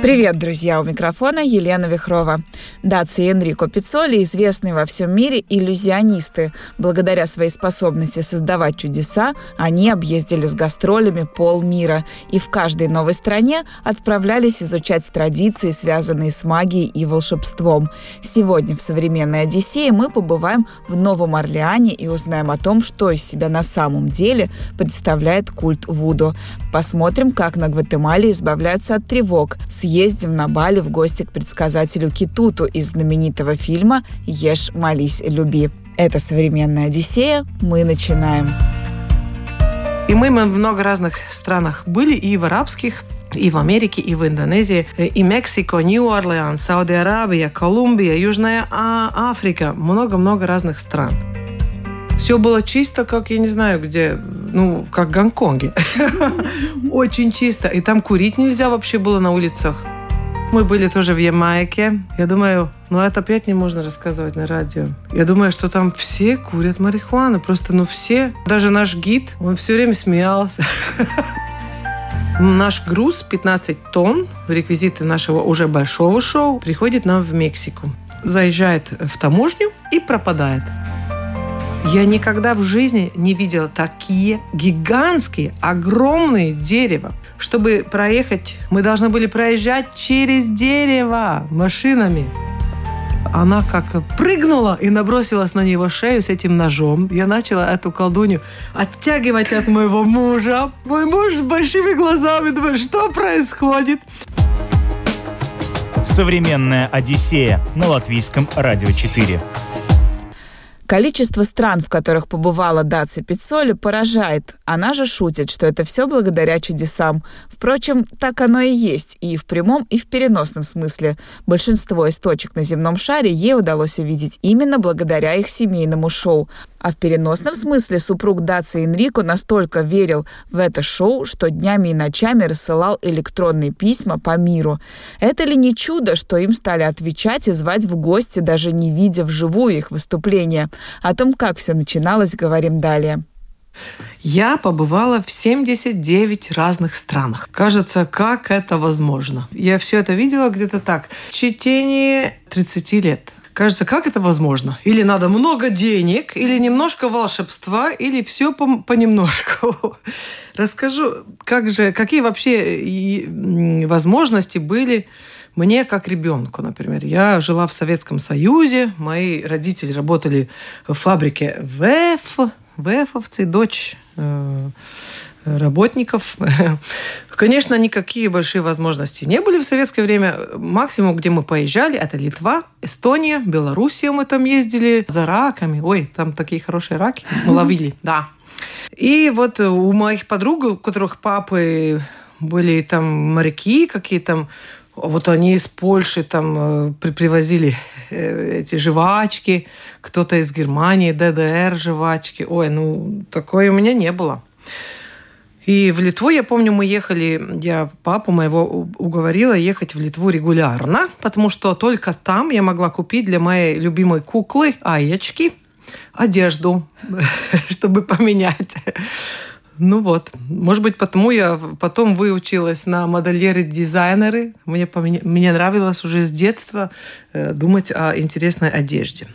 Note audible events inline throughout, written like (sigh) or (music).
Привет, друзья! У микрофона Елена Вихрова. Даци и Энрико Пиццоли известны во всем мире иллюзионисты. Благодаря своей способности создавать чудеса, они объездили с гастролями полмира и в каждой новой стране отправлялись изучать традиции, связанные с магией и волшебством. Сегодня в «Современной Одиссее» мы побываем в Новом Орлеане и узнаем о том, что из себя на самом деле представляет культ Вуду. Посмотрим, как на Гватемале избавляются от тревог. Съездим на Бали в гости к предсказателю Китуту из знаменитого фильма «Ешь, молись, люби». Это «Современная Одиссея». Мы начинаем. И мы, мы в много разных странах были, и в арабских, и в Америке, и в Индонезии, и Мексика, Нью-Орлеан, Сауди-Аравия, Колумбия, Южная а Африка, много-много разных стран. Все было чисто, как, я не знаю, где, ну, как в Гонконге. (laughs) Очень чисто. И там курить нельзя вообще было на улицах. Мы были тоже в Ямайке. Я думаю, ну это опять не можно рассказывать на радио. Я думаю, что там все курят марихуану. Просто, ну все. Даже наш гид, он все время смеялся. (laughs) Наш груз 15 тонн, реквизиты нашего уже большого шоу, приходит нам в Мексику. Заезжает в таможню и пропадает. Я никогда в жизни не видела такие гигантские, огромные дерева. Чтобы проехать, мы должны были проезжать через дерево машинами. Она как прыгнула и набросилась на него шею с этим ножом. Я начала эту колдунью оттягивать от моего мужа. Мой муж с большими глазами думает, что происходит? Современная Одиссея на латвийском радио 4. Количество стран, в которых побывала Даци Пиццоли, поражает. Она же шутит, что это все благодаря чудесам. Впрочем, так оно и есть, и в прямом, и в переносном смысле. Большинство из точек на земном шаре ей удалось увидеть именно благодаря их семейному шоу. А в переносном смысле супруг Даци Энрико настолько верил в это шоу, что днями и ночами рассылал электронные письма по миру. Это ли не чудо, что им стали отвечать и звать в гости, даже не видя вживую их выступления? О том, как все начиналось, говорим далее. Я побывала в 79 разных странах. Кажется, как это возможно? Я все это видела где-то так. В течение 30 лет. Кажется, как это возможно? Или надо много денег, или немножко волшебства, или все понемножку. (laughs) Расскажу, как же, какие вообще возможности были мне как ребенку, например. Я жила в Советском Союзе, мои родители работали в фабрике ВЭФ, ВЭФовцы, дочь э, работников. (laughs) Конечно, никакие большие возможности не были в советское время. Максимум, где мы поезжали, это Литва, Эстония, Белоруссия мы там ездили за раками. Ой, там такие хорошие раки (laughs) мы ловили, да. И вот у моих подруг, у которых папы были там моряки какие то вот они из Польши там э, привозили э, эти жвачки, кто-то из Германии, ДДР жвачки. Ой, ну, такое у меня не было. И в Литву, я помню, мы ехали, я папу моего уговорила ехать в Литву регулярно, потому что только там я могла купить для моей любимой куклы Аечки одежду, (laughs) чтобы поменять. Ну вот, может быть, потому я потом выучилась на модельеры-дизайнеры. Мне, мне нравилось уже с детства э, думать о интересной одежде.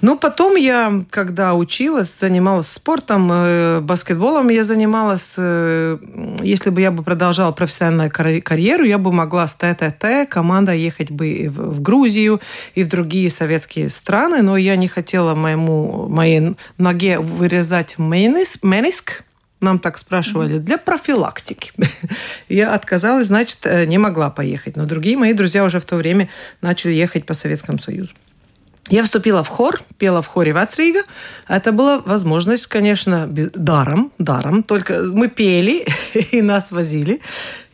Ну, потом я, когда училась, занималась спортом, э, баскетболом я занималась. Э, если бы я бы продолжала профессиональную карьеру, я бы могла с ТТТ команда ехать бы в Грузию и в другие советские страны, но я не хотела моему, моей ноге вырезать мениск, мениск нам так спрашивали, для профилактики. (laughs) Я отказалась, значит, э, не могла поехать. Но другие мои друзья уже в то время начали ехать по Советскому Союзу. Я вступила в хор, пела в хоре Вацрига. Это была возможность, конечно, даром, даром. Только мы пели, (laughs) и нас возили.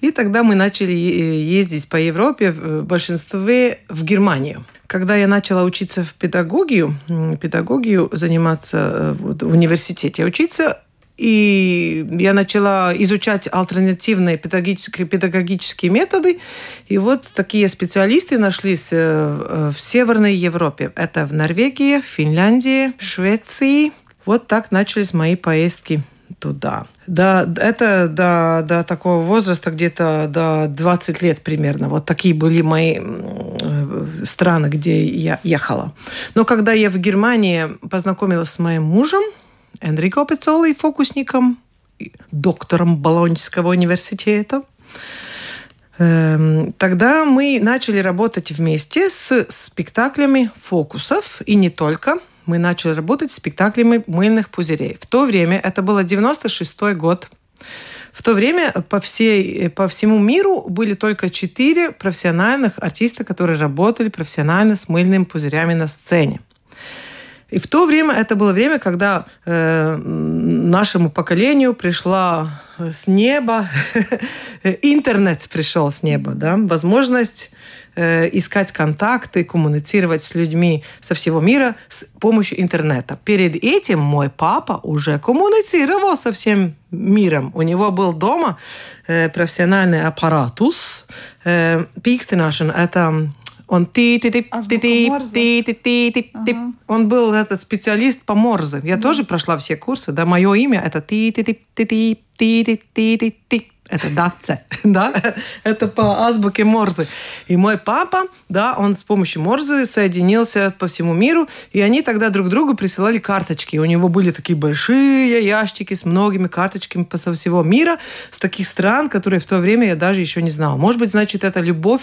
И тогда мы начали ездить по Европе, в большинстве в Германию. Когда я начала учиться в педагогию, педагогию заниматься э, в университете учиться, и я начала изучать альтернативные педагогические, педагогические методы. И вот такие специалисты нашлись э, в Северной Европе. Это в Норвегии, Финляндии, Швеции. Вот так начались мои поездки туда. Да, это до, до такого возраста, где-то до 20 лет примерно. Вот такие были мои э, страны, где я ехала. Но когда я в Германии познакомилась с моим мужем, Энрико Пецоли, фокусником, доктором Болоньского университета, эм, Тогда мы начали работать вместе с спектаклями фокусов, и не только – мы начали работать с спектаклями мыльных пузырей. В то время, это было 96 год, в то время по, всей, по всему миру были только четыре профессиональных артиста, которые работали профессионально с мыльными пузырями на сцене. И в то время это было время, когда э, нашему поколению пришла с неба (laughs) интернет пришел с неба, да, возможность Э, искать контакты, коммуницировать с людьми со всего мира с помощью интернета. Перед этим мой папа уже коммуницировал со всем миром. У него был дома э, профессиональный аппаратус. Э, Пикстинашин – это он ти ти ти ти ти ти ти ти ти Он был этот специалист по Морзе. Я тоже прошла все курсы. Да, мое имя это ти ти ти ти ти ти ти ти ти это датце, (laughs) да, это по азбуке Морзе. И мой папа, да, он с помощью Морзе соединился по всему миру, и они тогда друг другу присылали карточки. У него были такие большие ящики с многими карточками по со всего мира, с таких стран, которые в то время я даже еще не знала. Может быть, значит, это любовь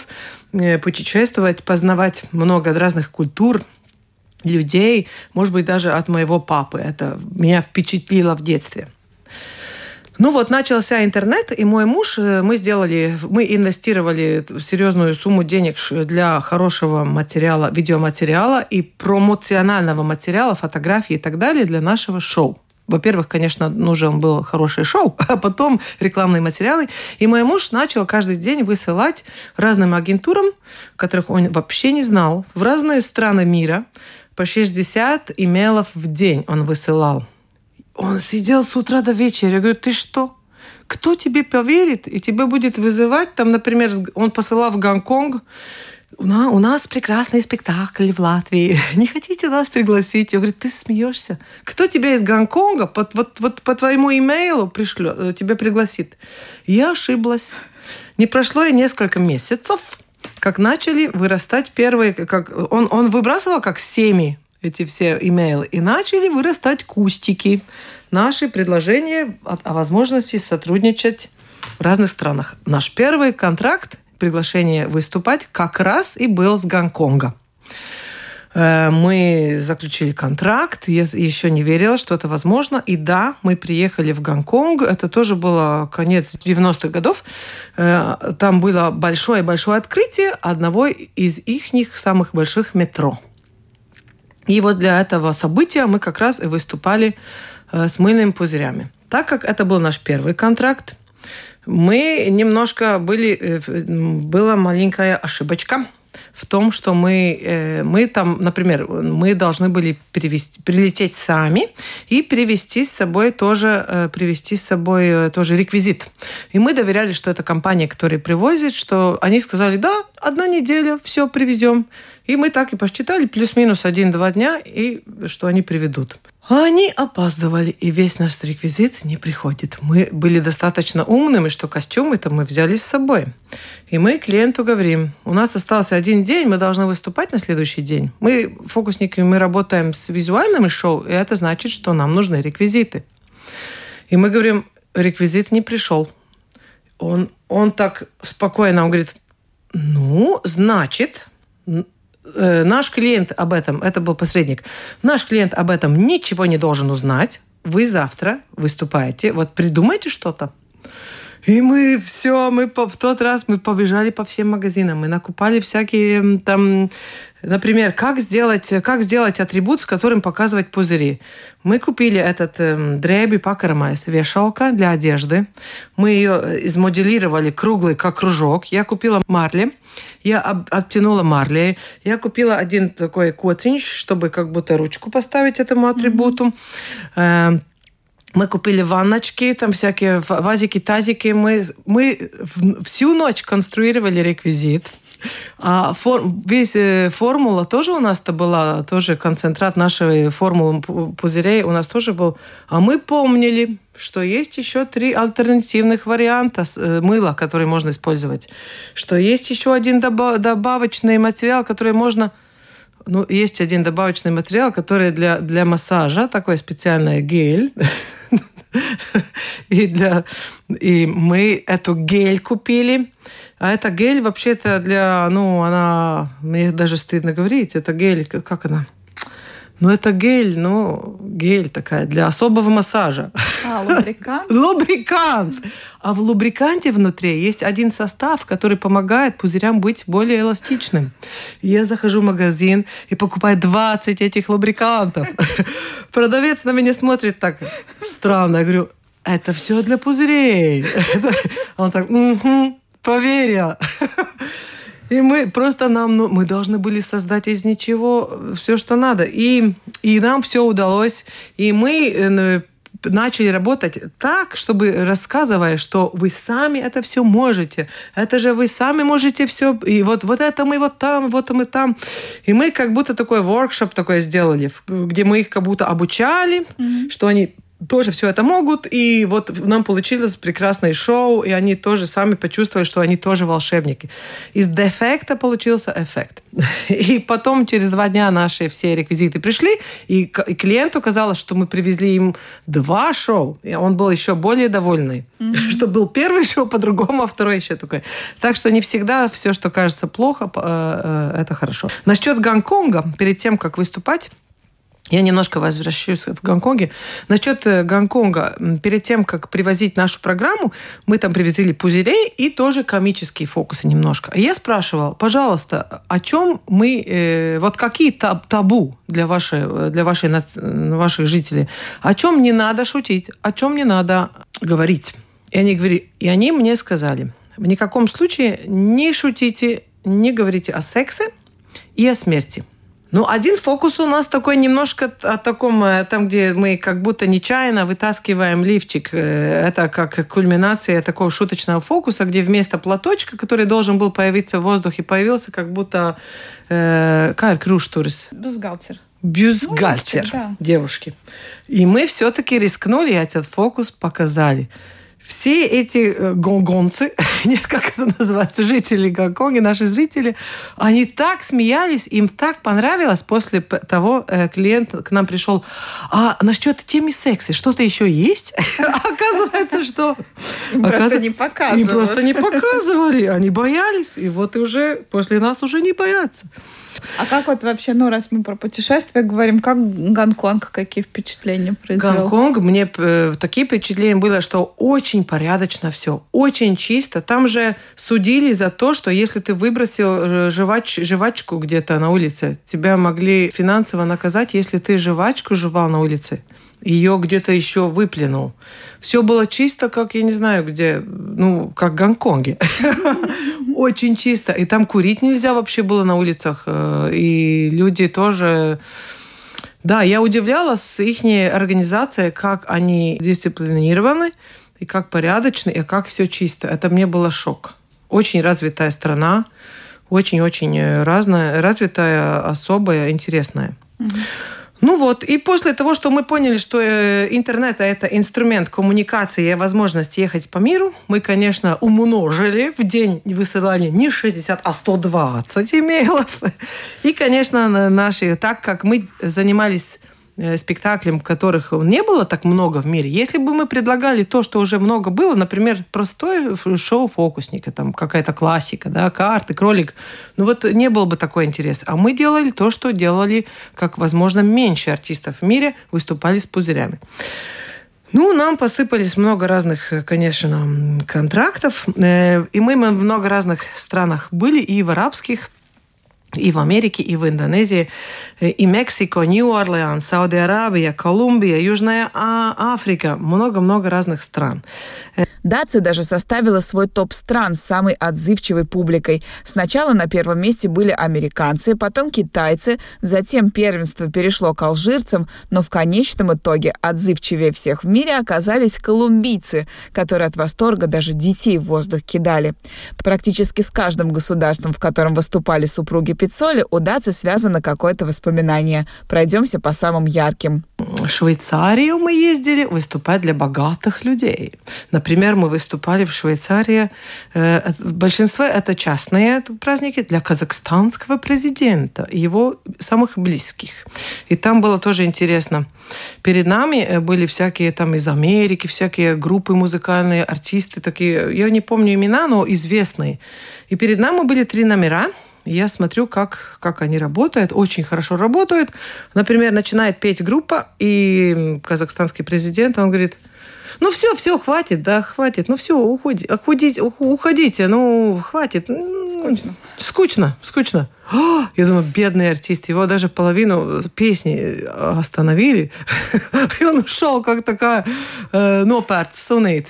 э, путешествовать, познавать много разных культур, людей, может быть, даже от моего папы. Это меня впечатлило в детстве. Ну вот начался интернет, и мой муж, э, мы сделали, мы инвестировали серьезную сумму денег для хорошего материала, видеоматериала и промоционального материала, фотографий и так далее для нашего шоу. Во-первых, конечно, нужен был хороший шоу, (laughs) а потом рекламные материалы. И мой муж начал каждый день высылать разным агентурам, которых он вообще не знал, в разные страны мира. По 60 имейлов в день он высылал он сидел с утра до вечера. Я говорю, ты что? Кто тебе поверит и тебе будет вызывать? Там, например, он посылал в Гонконг. У нас, у нас прекрасный спектакль в Латвии. Не хотите нас пригласить? Я говорю, ты смеешься? Кто тебя из Гонконга по, вот, вот по твоему имейлу пришлет, э, тебя пригласит? Я ошиблась. Не прошло и несколько месяцев, как начали вырастать первые, как он, он выбрасывал как семьи эти все имейлы, и начали вырастать кустики. Наши предложения о, возможности сотрудничать в разных странах. Наш первый контракт, приглашение выступать, как раз и был с Гонконга. Э, мы заключили контракт, я еще не верила, что это возможно. И да, мы приехали в Гонконг. Это тоже было конец 90-х годов. Э, там было большое-большое открытие одного из их самых больших метро – и вот для этого события мы как раз и выступали э, с мыльными пузырями. Так как это был наш первый контракт, мы немножко были, э, была маленькая ошибочка в том, что мы, э, мы там, например, мы должны были перевести, прилететь сами и привезти с собой тоже, привезти с собой тоже реквизит. И мы доверяли, что это компания, которая привозит, что они сказали, да, одна неделя, все привезем. И мы так и посчитали, плюс-минус один-два дня, и что они приведут. А они опаздывали, и весь наш реквизит не приходит. Мы были достаточно умными, что костюмы-то мы взяли с собой. И мы клиенту говорим, у нас остался один день, мы должны выступать на следующий день. Мы, фокусники, мы работаем с визуальными шоу, и это значит, что нам нужны реквизиты. И мы говорим, реквизит не пришел. Он, он так спокойно нам говорит, ну, значит, Э, наш клиент об этом, это был посредник, наш клиент об этом ничего не должен узнать. Вы завтра выступаете, вот придумайте что-то. И мы все, мы в тот раз мы побежали по всем магазинам, мы накупали всякие там Например, как сделать, как сделать атрибут, с которым показывать пузыри. Мы купили этот э, дреби пакарамайс, вешалка для одежды. Мы ее э, измоделировали круглый, как кружок. Я купила марли. Я об, обтянула марли. Я купила один такой котинч, чтобы как будто ручку поставить этому атрибуту. Mm-hmm. Мы купили ванночки, там всякие вазики, тазики. Мы, мы всю ночь конструировали реквизит. А фор, весь э, формула тоже у нас-то была, тоже концентрат нашей формулы пузырей у нас тоже был. А мы помнили, что есть еще три альтернативных варианта э, мыла, которые можно использовать. Что есть еще один добавочный материал, который можно ну, есть один добавочный материал, который для, для массажа, такой специальный гель. (laughs) и, для, и мы эту гель купили. А это гель вообще-то для, ну, она, мне даже стыдно говорить, это гель, как она? Ну, это гель, ну, гель такая для особого массажа. А, лубрикант? (laughs) лубрикант. А в лубриканте внутри есть один состав, который помогает пузырям быть более эластичным. Я захожу в магазин и покупаю 20 этих лубрикантов. (laughs) Продавец на меня смотрит так странно. Я говорю, это все для пузырей. (laughs) Он так, угу, поверил. И мы просто нам, ну, мы должны были создать из ничего все, что надо. И, и нам все удалось. И мы э, начали работать так, чтобы рассказывая, что вы сами это все можете. Это же вы сами можете все. И вот, вот это мы вот там, вот мы там. И мы как будто такой воркшоп такой сделали, где мы их как будто обучали, mm-hmm. что они тоже все это могут. И вот нам получилось прекрасное шоу, и они тоже сами почувствовали, что они тоже волшебники. Из дефекта получился эффект. (laughs) И потом через два дня наши все реквизиты пришли, и клиенту казалось, что мы привезли им два шоу. И он был еще более довольный. Mm-hmm. Что был первый шоу по-другому, а второй еще такой. Так что не всегда все, что кажется плохо, э, э, это хорошо. Насчет Гонконга, перед тем, как выступать, я немножко возвращаюсь в Гонконге. Насчет э, Гонконга. Перед тем, как привозить нашу программу, мы там привезли пузырей и тоже комические фокусы немножко. Я спрашивала, пожалуйста, о чем мы... Э, вот какие табу для, вашей, для вашей, ваших жителей? О чем не надо шутить? О чем не надо говорить? И они, говорили, и они мне сказали, в никаком случае не шутите, не говорите о сексе и о смерти. Ну, один фокус у нас такой немножко о таком, э, там, где мы как будто нечаянно вытаскиваем лифчик. Э, это как кульминация такого шуточного фокуса, где вместо платочка, который должен был появиться в воздухе, появился как будто... Э, как круштурис? Бюстгальтер. Бюстгальтер ну, да. девушки. И мы все-таки рискнули, этот фокус показали все эти э, гонгонцы, (laughs) нет, как это называется, жители Гонконга, наши зрители, они так смеялись, им так понравилось после того, э, клиент к нам пришел, а насчет темы секса, что-то еще есть? (laughs) Оказывается, что... Просто не показывали. Просто не показывали, они боялись, и вот уже после нас уже не боятся. А как вот вообще, ну, раз мы про путешествия говорим, как Гонконг, какие впечатления произвел? Гонконг, мне э, такие впечатления было, что очень порядочно все, очень чисто. Там же судили за то, что если ты выбросил э, жвач, жвачку где-то на улице, тебя могли финансово наказать, если ты жвачку жевал на улице ее где-то еще выплюнул. Все было чисто, как я не знаю где, ну, как в Гонконге. (laughs) Очень чисто. И там курить нельзя вообще было на улицах. Э, и люди тоже... Да, я удивлялась их организацией, как они дисциплинированы, и как порядочны, и как все чисто. Это мне было шок. Очень развитая страна, очень-очень разная, развитая, особая, интересная. Mm-hmm. Ну вот, и после того, что мы поняли, что э, интернет – это инструмент коммуникации и возможность ехать по миру, мы, конечно, умножили в день высылания не 60, а 120 имейлов. (laughs) И, конечно, наши, так как мы занимались спектаклям, которых не было так много в мире, если бы мы предлагали то, что уже много было, например, простое шоу фокусника, там какая-то классика, да, карты, кролик, ну вот не было бы такой интерес. А мы делали то, что делали, как, возможно, меньше артистов в мире, выступали с пузырями. Ну, нам посыпались много разных, конечно, контрактов. Э, и мы много разных странах были, и в арабских, и в Америке, и в Индонезии, и Мексика, Нью-Орлеан, Сауди-Аравия, Колумбия, Южная а, Африка, много-много разных стран. Дация даже составила свой топ стран с самой отзывчивой публикой. Сначала на первом месте были американцы, потом китайцы, затем первенство перешло к алжирцам, но в конечном итоге отзывчивее всех в мире оказались колумбийцы, которые от восторга даже детей в воздух кидали. Практически с каждым государством, в котором выступали супруги Пиццоли, у Даци связано какое-то воспоминание. Пройдемся по самым ярким. В Швейцарию мы ездили выступать для богатых людей. Например, мы выступали в Швейцарии. Э, большинство это частные праздники для казахстанского президента и его самых близких. И там было тоже интересно. Перед нами э, были всякие там из Америки, всякие группы музыкальные, артисты такие. Я не помню имена, но известные. И перед нами были три номера – я смотрю, как, как они работают, очень хорошо работают. Например, начинает петь группа, и казахстанский президент, он говорит, ну все, все, хватит, да, хватит, ну все, уходи, уходите, уходите, ну хватит. Скучно. Скучно, скучно. Я думаю, бедный артист, его даже половину песни остановили, (laughs) и он ушел, как такая, э, ну,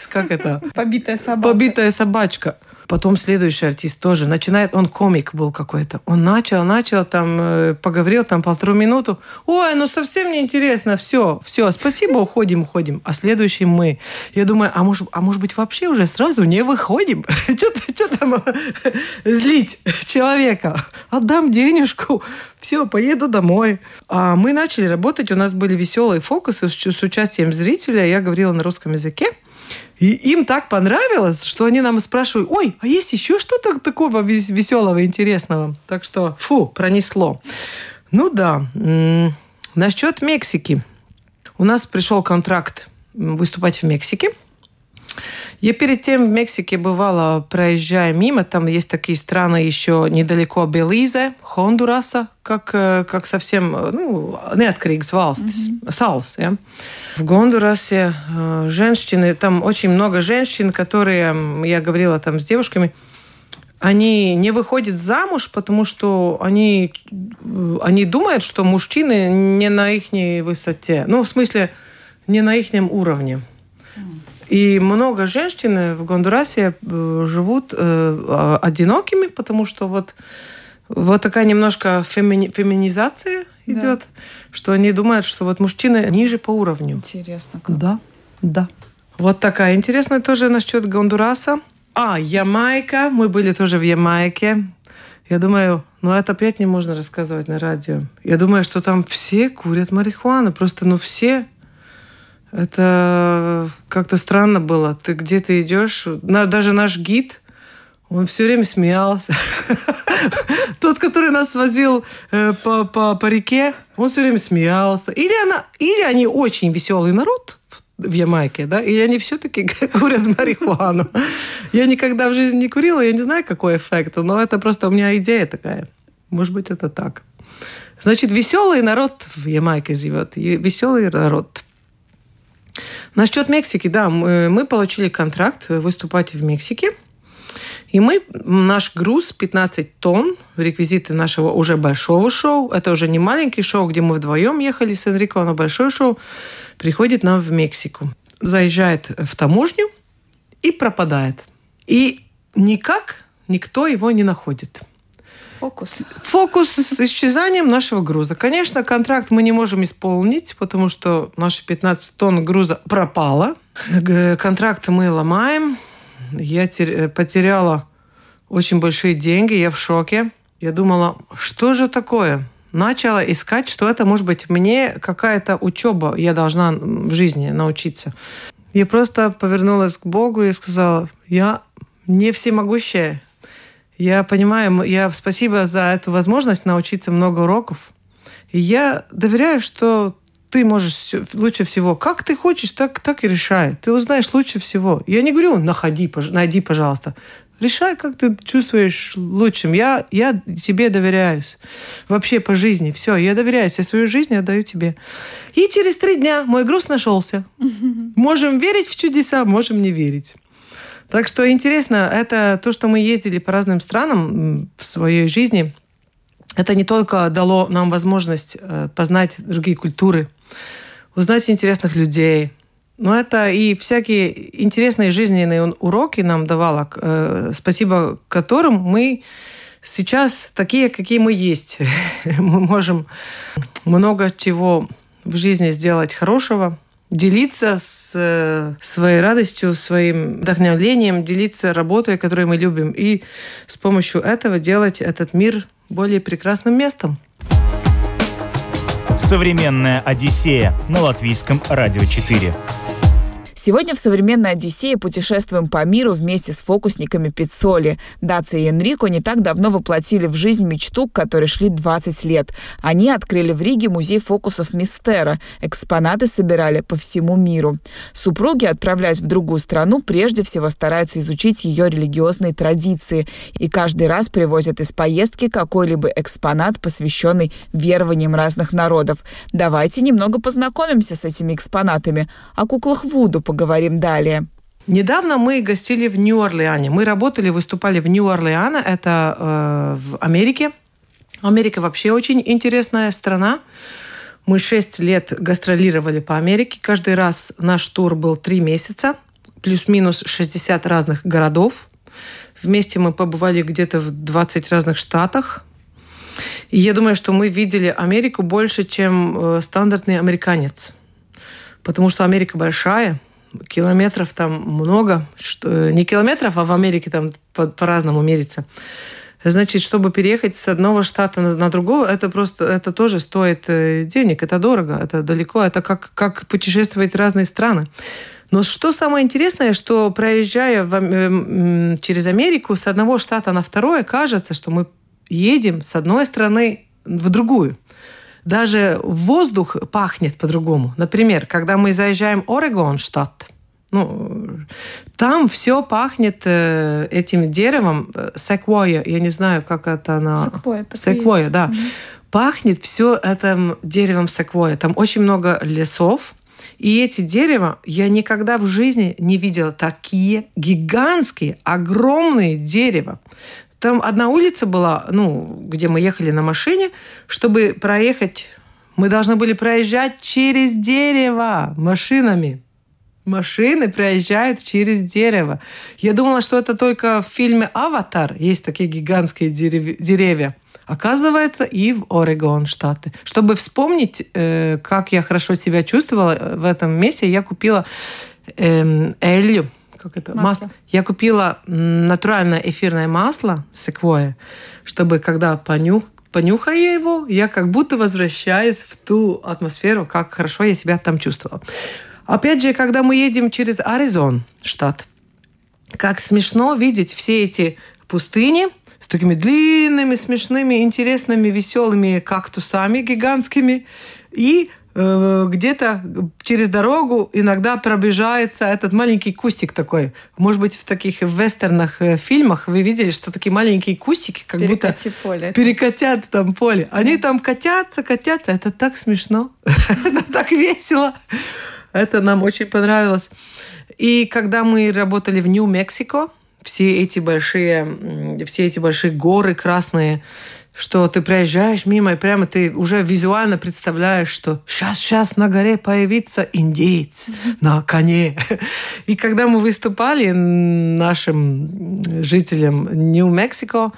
как это? (laughs) Побитая собака. Побитая собачка. Потом следующий артист тоже начинает, он комик был какой-то. Он начал, начал, там, э, поговорил там полтору минуту. Ой, ну совсем не интересно, все, все, спасибо, уходим, уходим. А следующий мы. Я думаю, а может, а может быть вообще уже сразу не выходим? (laughs) Что там злить человека? Отдам денежку, все, поеду домой. А мы начали работать, у нас были веселые фокусы с, с участием зрителя. Я говорила на русском языке. И им так понравилось, что они нам спрашивают, ой, а есть еще что-то такого веселого, интересного? Так что, фу, пронесло. Ну да. Насчет Мексики. У нас пришел контракт выступать в Мексике – я перед тем в Мексике бывала, проезжая мимо, там есть такие страны еще недалеко Белиза, Хондураса, как, э, как совсем, э, ну, неоткрīgs valstis, mm-hmm. ja. В Гондурасе э, женщины, там очень много женщин, которые, я говорила там с девушками, они не выходят замуж, потому что они, они думают, что мужчины не на их высоте. Ну, в смысле, не на их уровне. И много женщин в Гондурасе э, живут э, одинокими, потому что вот, вот такая немножко фемини, феминизация да. идет, что они думают, что вот мужчины ниже по уровню. Интересно. Как. Да, да. Вот такая интересная тоже насчет Гондураса. А, Ямайка. Мы были тоже в Ямайке. Я думаю, ну это опять не можно рассказывать на радио. Я думаю, что там все курят марихуану. Просто, ну все это как-то странно было. Ты где-то идешь, даже наш гид, он все время смеялся. (laughs) Тот, который нас возил э, по, реке, он все время смеялся. Или, они очень веселый народ в Ямайке, да, или они все-таки (laughs) курят марихуану. Я никогда в жизни не курила, я не знаю, какой эффект, но это просто у меня идея такая. Может быть, это так. Значит, веселый народ в Ямайке живет. Веселый народ. Насчет Мексики, да, мы, мы получили контракт выступать в Мексике. И мы, наш груз 15 тонн, реквизиты нашего уже большого шоу, это уже не маленький шоу, где мы вдвоем ехали с Энрико, но большое шоу, приходит нам в Мексику. Заезжает в таможню и пропадает. И никак никто его не находит. Фокус. Фокус с исчезанием нашего груза. Конечно, контракт мы не можем исполнить, потому что наши 15 тонн груза пропало. Контракт мы ломаем. Я потеряла очень большие деньги, я в шоке. Я думала, что же такое? Начала искать, что это может быть мне какая-то учеба, я должна в жизни научиться. Я просто повернулась к Богу и сказала, я не всемогущая, я понимаю, я спасибо за эту возможность научиться много уроков. И я доверяю, что ты можешь лучше всего. Как ты хочешь, так, так и решай. Ты узнаешь лучше всего. Я не говорю, находи, найди, пожалуйста. Решай, как ты чувствуешь лучшим. Я, я тебе доверяюсь. Вообще по жизни. Все, я доверяюсь. Я свою жизнь отдаю тебе. И через три дня мой груз нашелся. (laughs) Можем верить в чудеса, можем не верить. Так что интересно, это то, что мы ездили по разным странам в своей жизни, это не только дало нам возможность э, познать другие культуры, узнать интересных людей, Но это и всякие интересные жизненные уроки нам давала, э, спасибо которым мы сейчас такие, какие мы есть. (laughs) мы можем много чего в жизни сделать хорошего, делиться с э, своей радостью, своим вдохновлением, делиться работой, которую мы любим, и с помощью этого делать этот мир более прекрасным местом. Современная Одиссея на латвийском радио 4. Сегодня в «Современной Одиссее» путешествуем по миру вместе с фокусниками Пиццоли. Даци и Энрико не так давно воплотили в жизнь мечту, к которой шли 20 лет. Они открыли в Риге музей фокусов Мистера. Экспонаты собирали по всему миру. Супруги, отправляясь в другую страну, прежде всего стараются изучить ее религиозные традиции. И каждый раз привозят из поездки какой-либо экспонат, посвященный верованиям разных народов. Давайте немного познакомимся с этими экспонатами. О куклах Вуду поговорим далее. Недавно мы гостили в Нью-Орлеане. Мы работали, выступали в Нью-Орлеане, это э, в Америке. Америка вообще очень интересная страна. Мы шесть лет гастролировали по Америке. Каждый раз наш тур был три месяца, плюс-минус 60 разных городов. Вместе мы побывали где-то в 20 разных штатах. И я думаю, что мы видели Америку больше, чем э, стандартный американец. Потому что Америка большая – километров там много, что, не километров, а в Америке там по- по-разному мерится. Значит, чтобы переехать с одного штата на, на другого, это просто, это тоже стоит э, денег, это дорого, это далеко, это как, как путешествовать в разные страны. Но что самое интересное, что проезжая в, э, через Америку с одного штата на второе, кажется, что мы едем с одной страны в другую даже воздух пахнет по-другому. Например, когда мы заезжаем в Орегон штат, ну, там все пахнет э, этим деревом э, секвоя. Я не знаю, как это на... Секвоя. Секвоя, да. Угу. Пахнет все этим деревом секвоя. Там очень много лесов. И эти дерева я никогда в жизни не видела такие гигантские, огромные дерева. Там одна улица была, ну, где мы ехали на машине, чтобы проехать, мы должны были проезжать через дерево машинами. Машины проезжают через дерево. Я думала, что это только в фильме «Аватар» есть такие гигантские деревья. Оказывается, и в Орегон, Штаты. Чтобы вспомнить, э, как я хорошо себя чувствовала э, в этом месте, я купила эм, Элью, как это? Масло. масло. Я купила натуральное эфирное масло секвоя, чтобы когда понюх, понюхая его, я как будто возвращаюсь в ту атмосферу, как хорошо я себя там чувствовала. Опять же, когда мы едем через Аризон, штат, как смешно видеть все эти пустыни с такими длинными, смешными, интересными, веселыми кактусами гигантскими и где-то через дорогу иногда пробежается этот маленький кустик такой. Может быть, в таких вестернах э, фильмах вы видели, что такие маленькие кустики как Перекати будто поле. перекатят там поле. Они там катятся, катятся. Это так смешно. (laughs) Это так весело. Это нам очень понравилось. И когда мы работали в Нью-Мексико, все эти большие, все эти большие горы красные, что ты проезжаешь мимо, и прямо ты уже визуально представляешь, что сейчас-сейчас на горе появится индейец на коне. И когда мы выступали нашим жителям Нью-Мексико,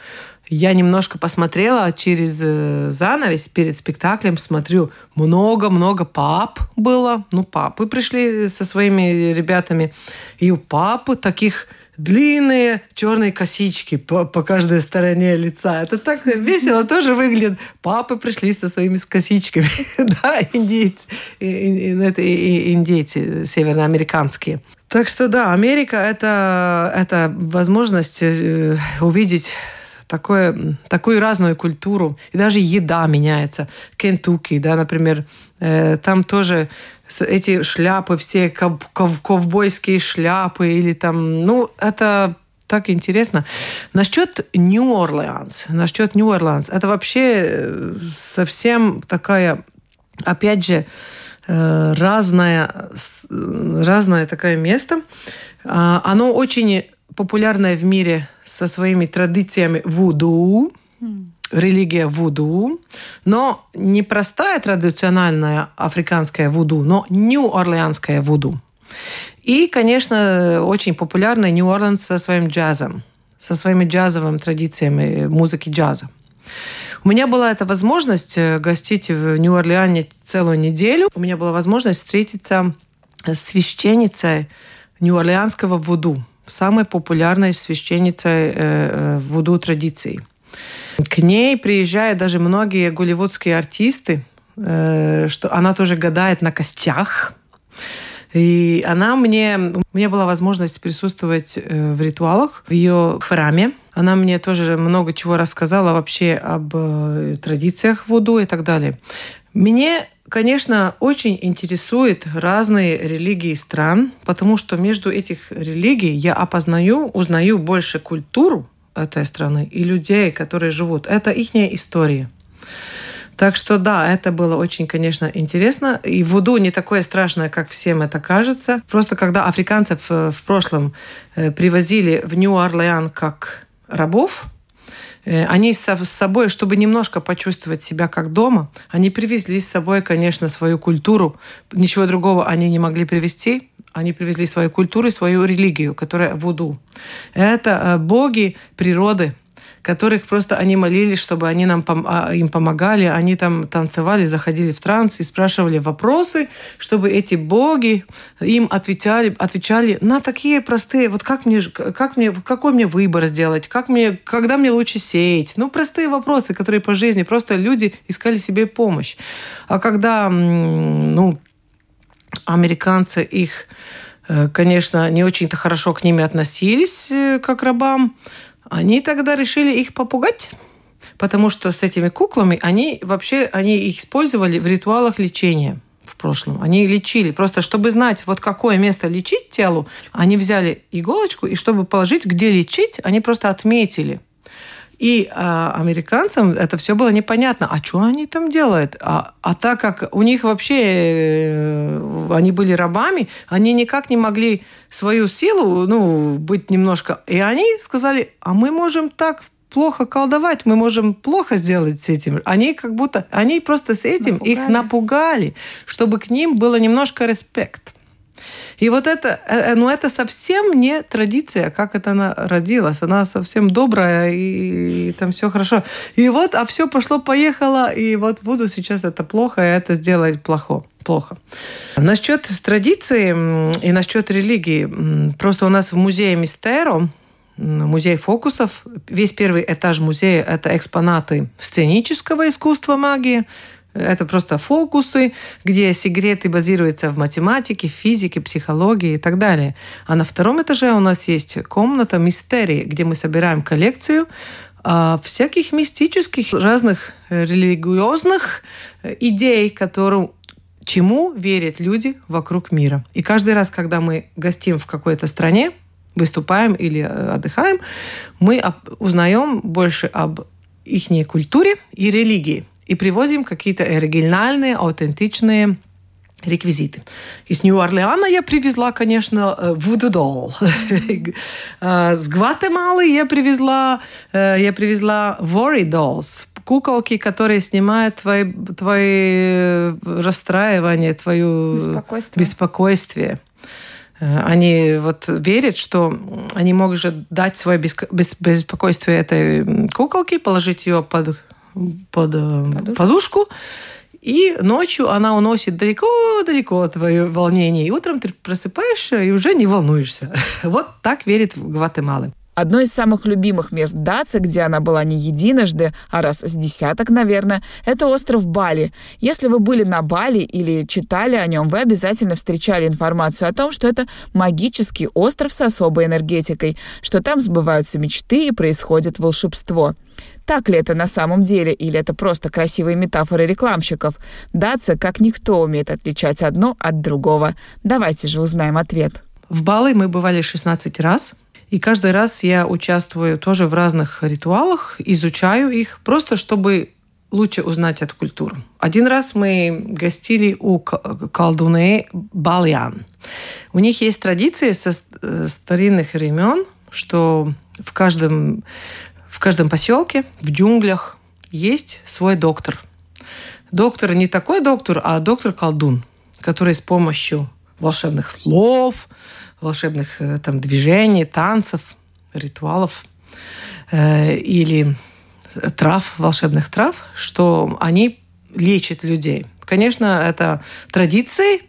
я немножко посмотрела через э, занавес перед спектаклем, смотрю, много-много пап было. Ну, папы пришли со своими ребятами. И у папы таких длинные черные косички по, по каждой стороне лица. Это так весело тоже выглядит. Папы пришли со своими косичками. (laughs) да, индейцы, индейцы североамериканские. Так что да, Америка это, это возможность э, увидеть такое, такую разную культуру. И даже еда меняется. Кентукки, да, например, э, там тоже эти шляпы, все ков ков ковбойские шляпы или там, ну, это так интересно. Насчет Нью-Орлеанс, насчет Нью-Орлеанс, это вообще э, совсем такая, опять же, э, разное, разное такое место. А, оно очень популярное в мире со своими традициями вуду религия вуду, но не простая традиционная африканская вуду, но нью-орлеанская вуду. И, конечно, очень популярный Нью-Орлеанс со своим джазом, со своими джазовыми традициями музыки джаза. У меня была эта возможность э, гостить в Нью-Орлеане целую неделю. У меня была возможность встретиться с священницей Нью-Орлеанского вуду, самой популярной священницей э, э, вуду традиции. К ней приезжают даже многие голливудские артисты, что она тоже гадает на костях. И она мне... У меня была возможность присутствовать в ритуалах в ее храме. Она мне тоже много чего рассказала вообще об э, традициях Вуду и так далее. Мне, конечно, очень интересуют разные религии стран, потому что между этих религий я опознаю, узнаю больше культуру этой страны и людей, которые живут. Это их история. Так что да, это было очень, конечно, интересно. И вуду не такое страшное, как всем это кажется. Просто когда африканцев э, в прошлом э, привозили в Нью-Орлеан как рабов, они с собой, чтобы немножко почувствовать себя как дома, они привезли с собой, конечно, свою культуру. Ничего другого они не могли привезти. Они привезли свою культуру и свою религию, которая вуду. Это э, боги природы, которых просто они молились, чтобы они нам, а, им помогали, они там танцевали, заходили в транс и спрашивали вопросы, чтобы эти боги им отвечали, отвечали на такие простые, вот как мне, как мне, какой мне выбор сделать, как мне, когда мне лучше сеять, ну простые вопросы, которые по жизни просто люди искали себе помощь. А когда, ну, американцы их э, конечно, не очень-то хорошо к ними относились, э, как рабам. Они тогда решили их попугать, потому что с этими куклами они вообще они их использовали в ритуалах лечения в прошлом. Они лечили. Просто чтобы знать, вот какое место лечить телу, они взяли иголочку, и чтобы положить, где лечить, они просто отметили. И а, американцам это все было непонятно. А что они там делают? А, а так как у них вообще э, они были рабами, они никак не могли свою силу, ну, быть немножко... И они сказали, а мы можем так плохо колдовать, мы можем плохо сделать с этим. Они как будто, они просто с этим напугали. их напугали, чтобы к ним было немножко респект. И вот это, ну это совсем не традиция, как это она родилась. Она совсем добрая, и, и там все хорошо. И вот, а все пошло-поехало, и вот буду сейчас это плохо, и это сделать плохо. Плохо. Насчет традиции и насчет религии. Просто у нас в музее Мистеро музей фокусов. Весь первый этаж музея – это экспонаты сценического искусства магии, это просто фокусы, где секреты базируются в математике, физике, психологии и так далее. А на втором этаже у нас есть комната мистерии, где мы собираем коллекцию а, всяких мистических, разных религиозных идей, которым чему верят люди вокруг мира. И каждый раз, когда мы гостим в какой-то стране, выступаем или э, отдыхаем, мы узнаем больше об их культуре и религии и привозим какие-то оригинальные, аутентичные реквизиты. Из Нью-Орлеана я привезла, конечно, вуду-долл. (laughs) С Гватемалы я привезла, я привезла worry dolls, куколки, которые снимают твои, твои расстраивания, твое беспокойствие. беспокойствие. Они вот верят, что они могут дать свое беспокойствие этой куколке, положить ее под под э, подушку. подушку и ночью она уносит далеко-далеко твое волнение. И утром ты просыпаешься и уже не волнуешься. (laughs) Вот так верит Гватемала. Одно из самых любимых мест Даци, где она была не единожды, а раз с десяток, наверное, это остров Бали. Если вы были на Бали или читали о нем, вы обязательно встречали информацию о том, что это магический остров с особой энергетикой, что там сбываются мечты и происходит волшебство. Так ли это на самом деле, или это просто красивые метафоры рекламщиков? Датса как никто умеет отличать одно от другого. Давайте же узнаем ответ. В Бали мы бывали 16 раз – и каждый раз я участвую тоже в разных ритуалах, изучаю их, просто чтобы лучше узнать эту культуру. Один раз мы гостили у колдуны Бальян. У них есть традиции со старинных времен, что в каждом, в каждом поселке, в джунглях есть свой доктор. Доктор не такой доктор, а доктор-колдун, который с помощью волшебных слов, волшебных э, там движений, танцев, ритуалов э, или трав, волшебных трав, что они лечат людей. Конечно, это традиции,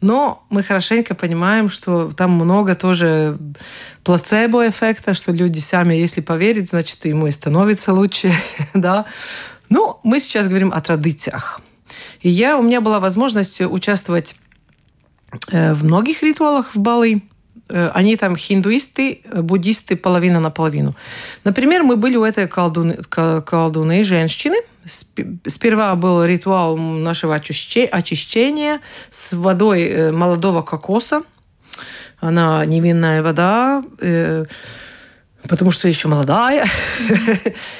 но мы хорошенько понимаем, что там много тоже плацебо-эффекта, что люди сами, если поверить, значит, ему и становится лучше. (laughs) да? Ну, мы сейчас говорим о традициях. И я, у меня была возможность участвовать э, в многих ритуалах в Бали. Э, они там хиндуисты, буддисты половина на половину. Например, мы были у этой колдуны, колдуны женщины. Сперва был ритуал нашего очищения с водой э, молодого кокоса. Она невинная вода, потому что еще молодая.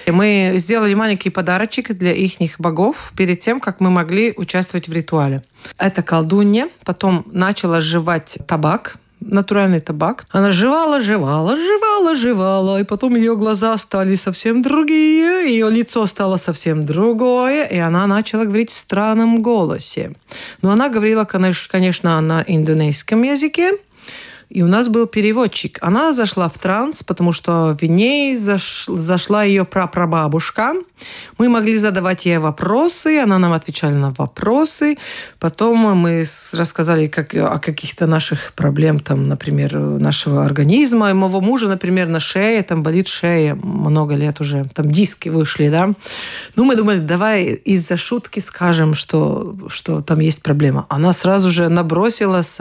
мы сделали маленький подарочек для их богов перед тем, как мы могли участвовать в ритуале. Это колдунья потом начала жевать табак, натуральный табак. Она жевала, жевала, жевала, жевала, и потом ее глаза стали совсем другие, ее лицо стало совсем другое, и она начала говорить в странном голосе. Но она говорила, конечно, на индонезийском языке, и у нас был переводчик. Она зашла в транс, потому что в ней заш... зашла ее прапрабабушка. Мы могли задавать ей вопросы, она нам отвечала на вопросы. Потом мы рассказали как... о каких-то наших проблем, там, например, нашего организма. И моего мужа, например, на шее, там болит шея много лет уже. Там диски вышли, да. Ну, мы думали, давай из-за шутки скажем, что, что там есть проблема. Она сразу же набросилась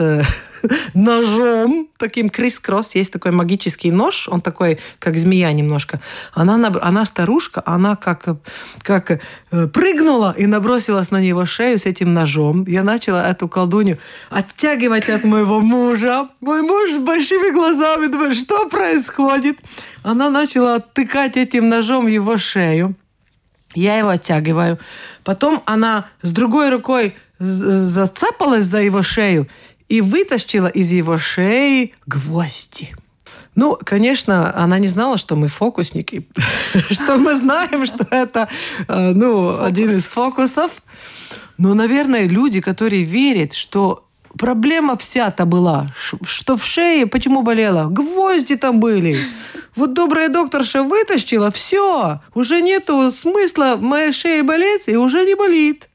(laughs) ножом, таким крис-кросс. Есть такой магический нож, он такой, как змея немножко. Она, она старушка, она как, как э, прыгнула и набросилась на него шею с этим ножом. Я начала эту колдунью оттягивать от моего мужа. Мой муж с большими глазами думает, что происходит? Она начала оттыкать этим ножом его шею. Я его оттягиваю. Потом она с другой рукой зацепалась за его шею и вытащила из его шеи гвозди. Ну, конечно, она не знала, что мы фокусники, (laughs) что мы знаем, что это э, ну, один из фокусов. Но, наверное, люди, которые верят, что проблема вся-то была, что в шее, почему болела? Гвозди там были. Вот добрая докторша вытащила, все, уже нету смысла в моей шее болеть, и уже не болит.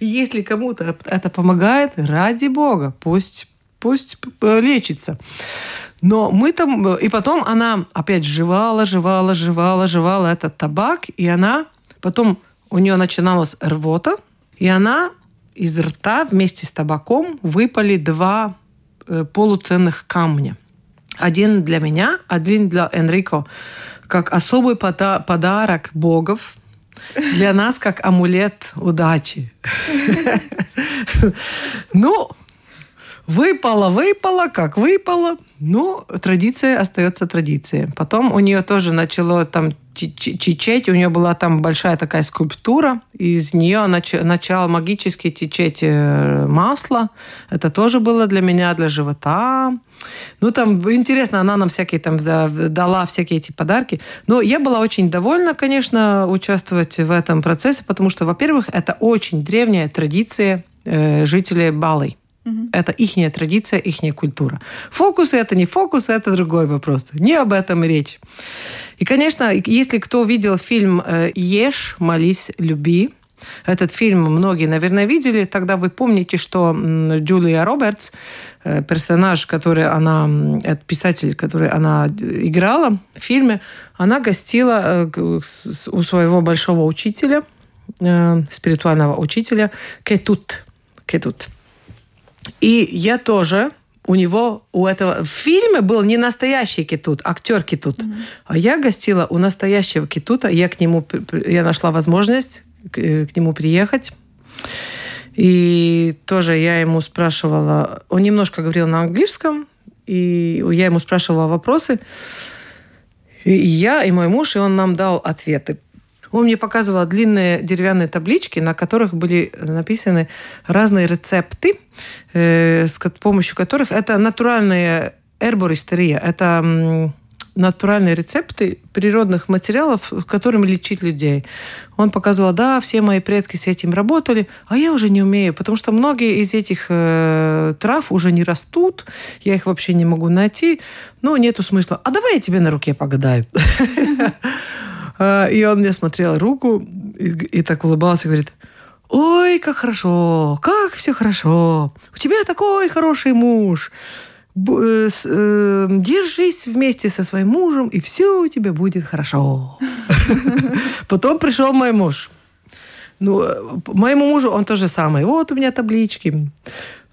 Если кому-то это помогает, ради бога, пусть, пусть лечится. Но мы там... И потом она опять жевала, жевала, жевала, жевала этот табак, и она... Потом у нее начиналась рвота, и она из рта вместе с табаком выпали два э, полуценных камня. Один для меня, один для Энрико, как особый подарок богов для нас как амулет удачи. Ну, выпало, выпало, как выпало. Ну, традиция остается традицией. Потом у нее тоже начало там чечеть. У нее была там большая такая скульптура. Из нее нач- начало магически течеть э, масло. Это тоже было для меня, для живота. Ну, там интересно, она нам всякие там дала всякие эти подарки. Но я была очень довольна, конечно, участвовать в этом процессе, потому что, во-первых, это очень древняя традиция э, жителей Балы. Это их традиция, их культура. Фокусы это не фокусы, это другой вопрос. Не об этом речь. И, конечно, если кто видел фильм э, «Ешь, молись, люби», этот фильм многие, наверное, видели. Тогда вы помните, что Джулия Робертс, э, персонаж, который она, писатель, который она играла в фильме, она гостила э, у своего большого учителя, спиритуального учителя Кетут. Кетут. И я тоже у него, у этого в фильме был не настоящий китут, актер китут. Mm-hmm. А я гостила у настоящего китута. Я к нему, я нашла возможность к, э, к нему приехать. И тоже я ему спрашивала, он немножко говорил на английском, и я ему спрашивала вопросы. И я, и мой муж, и он нам дал ответы. Он мне показывал длинные деревянные таблички, на которых были написаны разные рецепты, э, с помощью которых это натуральная эрбористерия, это натуральные рецепты природных материалов, которыми лечить людей. Он показывал, да, все мои предки с этим работали, а я уже не умею, потому что многие из этих э, трав уже не растут, я их вообще не могу найти, ну, нету смысла. А давай я тебе на руке погадаю. (laughs) И он мне смотрел руку и так улыбался и говорит, ой, как хорошо, как все хорошо, у тебя такой хороший муж, Э, э, держись вместе со своим мужем, и все у тебя будет хорошо. (laughs) Потом пришел мой муж. Ну, э, моему мужу он тоже самый. Вот у меня таблички.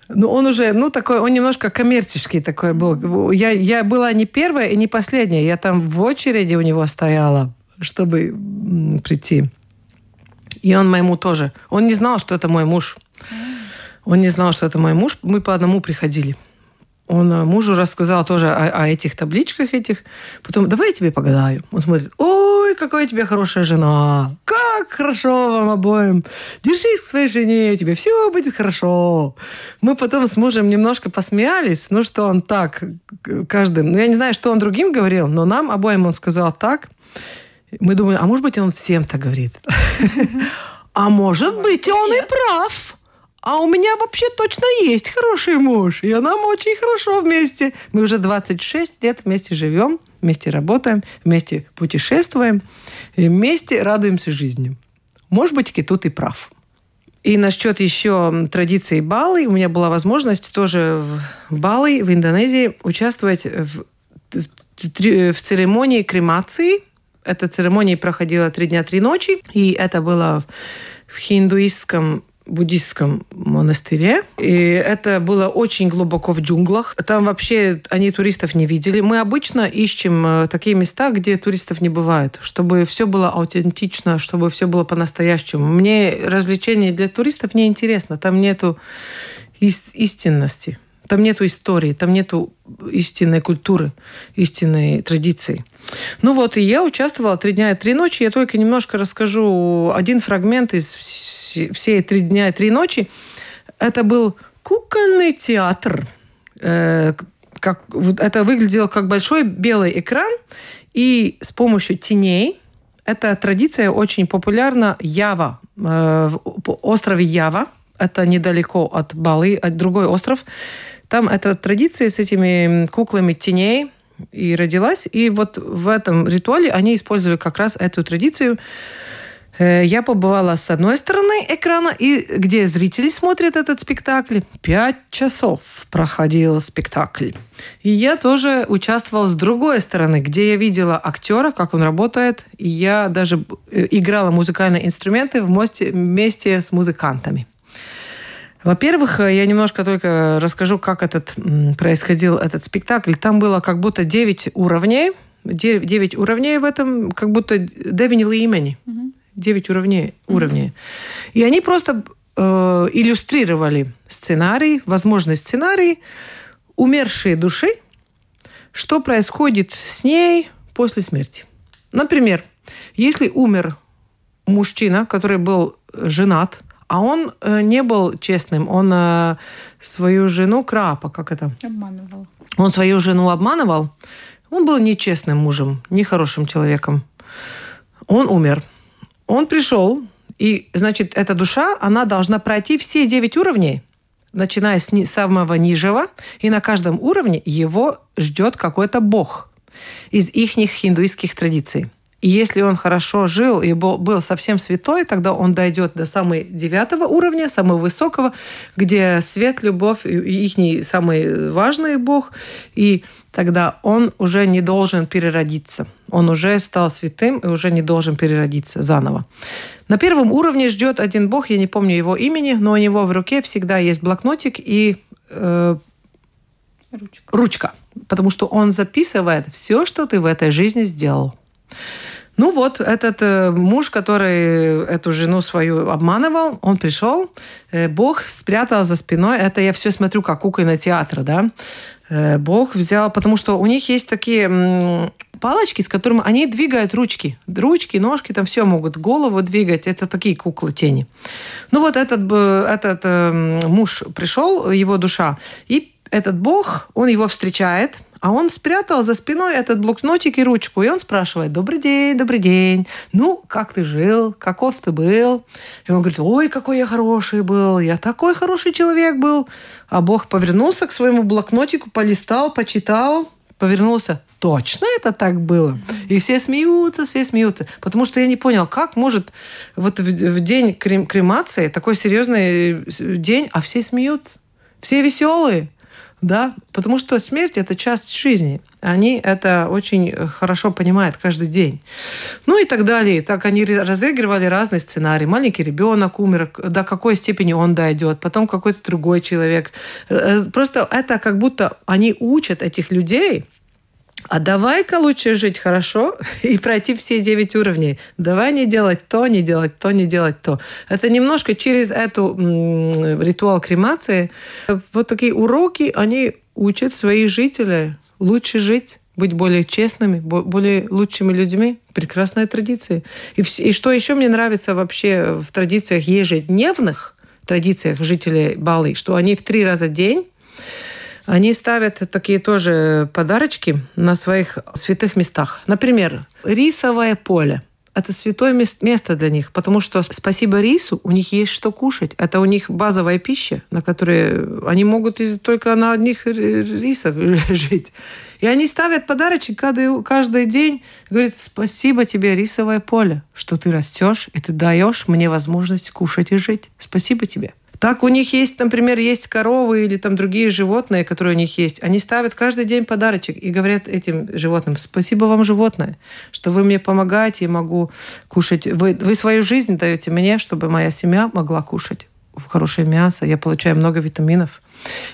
Ну, он уже, ну, такой, он немножко коммерческий такой был. Я, я была не первая и не последняя. Я там в очереди у него стояла, чтобы прийти. И он моему тоже. Он не знал, что это мой муж. Он не знал, что это мой муж. Мы по одному приходили. Он э, мужу рассказал тоже о, о этих табличках этих. Потом, давай я тебе погадаю. Он смотрит, ой, какая у тебя хорошая жена. Как хорошо вам обоим. Держись к своей жене, тебе все будет хорошо. Мы потом с мужем немножко посмеялись. Ну, что он так каждым... Ну, я не знаю, что он другим говорил, но нам обоим он сказал так. Мы думаем, а может быть, он всем так говорит. А может быть, он и прав а у меня вообще точно есть хороший муж, и нам очень хорошо вместе. Мы уже 26 лет вместе живем, вместе работаем, вместе путешествуем, вместе радуемся жизни. Может быть, тут и прав. И насчет еще традиции Балы, у меня была возможность тоже в Бали, в Индонезии, участвовать в, в, в церемонии кремации. Эта церемония проходила три дня, три ночи, и это было в хиндуистском буддийском монастыре. И это было очень глубоко в джунглях. Там вообще они туристов не видели. Мы обычно ищем э, такие места, где туристов не бывает, чтобы все было аутентично, чтобы все было по-настоящему. Мне развлечения для туристов не интересно. Там нету истинности. Там нету истории, там нету истинной культуры, истинной традиции. Ну вот, и я участвовала три дня и три ночи. Я только немножко расскажу один фрагмент из все три дня и три ночи, это был кукольный театр. Э, как, это выглядело как большой белый экран, и с помощью теней, эта традиция очень популярна Ява, э, острове Ява, это недалеко от Балы, от другой остров. Там эта традиция с этими куклами теней и родилась. И вот в этом ритуале они использовали как раз эту традицию Э, я побывала с одной стороны экрана, и где зрители смотрят этот спектакль. Пять часов проходил спектакль. И я тоже участвовала с другой стороны, где я видела актера, как он работает. И я даже э, играла музыкальные инструменты вместе, вместе с музыкантами. Во-первых, э, я немножко только расскажу, как этот, происходил этот спектакль. Там было как будто 9 уровней. 9 уровней в этом, как будто девинили имени. Mm-hmm. 9 уровней. уровней. И они просто э, иллюстрировали сценарий, возможный сценарий умершей души, что происходит с ней после смерти. Например, если умер мужчина, который был женат, а он э, не был честным, он э, свою жену крапа, как это? Обманывал. Он свою жену обманывал. Он был нечестным мужем, нехорошим человеком. Он умер. Он пришел, и, значит, эта душа, она должна пройти все девять уровней, начиная с самого нижнего, и на каждом уровне его ждет какой-то бог из их хиндуистских традиций. И если он хорошо жил и был, был совсем святой, тогда он дойдет до самого девятого уровня, самого высокого, где свет, любовь их самый важный Бог. И тогда он уже не должен переродиться. Он уже стал святым и уже не должен переродиться заново. На первом уровне ждет один Бог, я не помню его имени, но у него в руке всегда есть блокнотик и э, ручка. ручка, потому что он записывает все, что ты в этой жизни сделал. Ну вот, этот э, муж, который эту жену свою обманывал, он пришел, э, Бог спрятал за спиной, это я все смотрю как кукольный театр, да, э, Бог взял, потому что у них есть такие м, палочки, с которыми они двигают ручки. Ручки, ножки, там все могут, голову двигать, это такие куклы тени. Ну вот этот, этот э, муж пришел, его душа, и этот Бог, он его встречает – А он спрятал за спиной этот блокнотик и ручку. И он спрашивает, добрый день, добрый день. Ну, как ты жил? Каков ты был? И он говорит, ой, какой я хороший был. Я такой хороший человек был. А Бог повернулся к своему блокнотику, полистал, почитал, повернулся. Точно это так было? И все смеются, все смеются. Потому что я не понял, как может вот в, день крем, кремации, такой серьезный день, а все смеются. Все веселые да, потому что смерть – это часть жизни. Они это очень хорошо понимают каждый день. Ну и так далее. Так они разыгрывали разные сценарии. Маленький ребенок умер, до какой степени он дойдет, потом какой-то другой человек. Э, просто это как будто они учат этих людей – а давай-ка лучше жить хорошо (laughs) и пройти все девять уровней. Давай не делать то, не делать то, не делать то. Это немножко через эту м, ритуал кремации. Вот такие уроки, они учат своих жителей лучше жить быть более честными, более лучшими людьми. Прекрасная традиция. И, и что еще мне нравится вообще в традициях ежедневных, традициях жителей Балы, что они в три раза в день они ставят такие тоже подарочки на своих святых местах. Например, рисовое поле – это святое место для них, потому что спасибо рису, у них есть что кушать. Это у них базовая пища, на которой они могут только на одних рисах (laughs) жить. И они ставят подарочек каждый, каждый день. Говорят, спасибо тебе, рисовое поле, что ты растешь, и ты даешь мне возможность кушать и жить. Спасибо тебе. Так у них есть, например, есть коровы или там другие животные, которые у них есть. Они ставят каждый день подарочек и говорят этим животным, спасибо вам, животное, что вы мне помогаете, я могу кушать. Вы, вы свою жизнь даете мне, чтобы моя семья могла кушать хорошее мясо, я получаю много витаминов.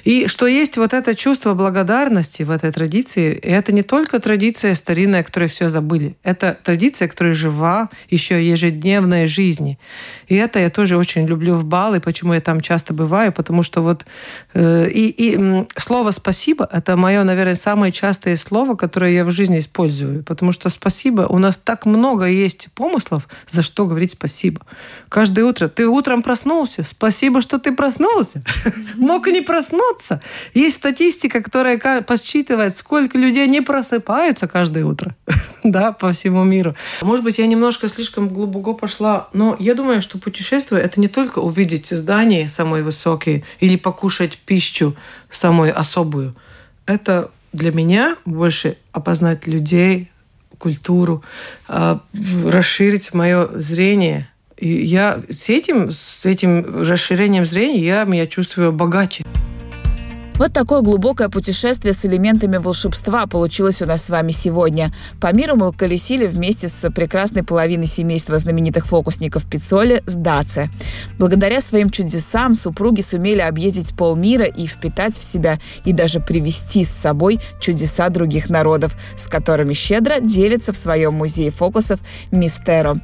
И что есть вот это чувство благодарности в этой традиции, и это не только традиция старинная, которую все забыли, это традиция, которая жива еще ежедневной жизни. И это я тоже очень люблю в бал, и почему я там часто бываю, потому что вот э, и, и слово «спасибо» — это мое, наверное, самое частое слово, которое я в жизни использую, потому что спасибо, у нас так много есть помыслов, за что говорить спасибо. Каждое утро. Ты утром проснулся, спасибо, что ты проснулся. (laughs) Мог и не проснуться проснуться. Есть статистика, которая подсчитывает, сколько людей не просыпаются каждое утро (laughs) да, по всему миру. Может быть, я немножко слишком глубоко пошла, но я думаю, что путешествие — это не только увидеть здание самое высокие или покушать пищу самую особую. Это для меня больше опознать людей, культуру, а, расширить мое зрение. И я с этим, с этим расширением зрения я меня чувствую богаче. Вот такое глубокое путешествие с элементами волшебства получилось у нас с вами сегодня. По миру мы колесили вместе с прекрасной половиной семейства знаменитых фокусников Пиццоли с Даце. Благодаря своим чудесам супруги сумели объездить полмира и впитать в себя и даже привести с собой чудеса других народов, с которыми щедро делятся в своем музее фокусов Мистеро.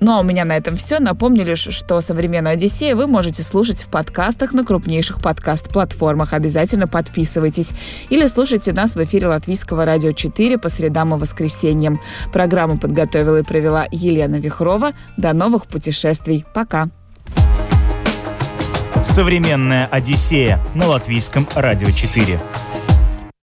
Ну а у меня на этом все. Напомню лишь, что «Современную Одиссею» вы можете слушать в подкастах на крупнейших подкаст-платформах. Обязательно подписывайтесь. Или слушайте нас в эфире Латвийского радио 4 по средам и воскресеньям. Программу подготовила и провела Елена Вихрова. До новых путешествий. Пока. «Современная Одиссея» на Латвийском радио 4.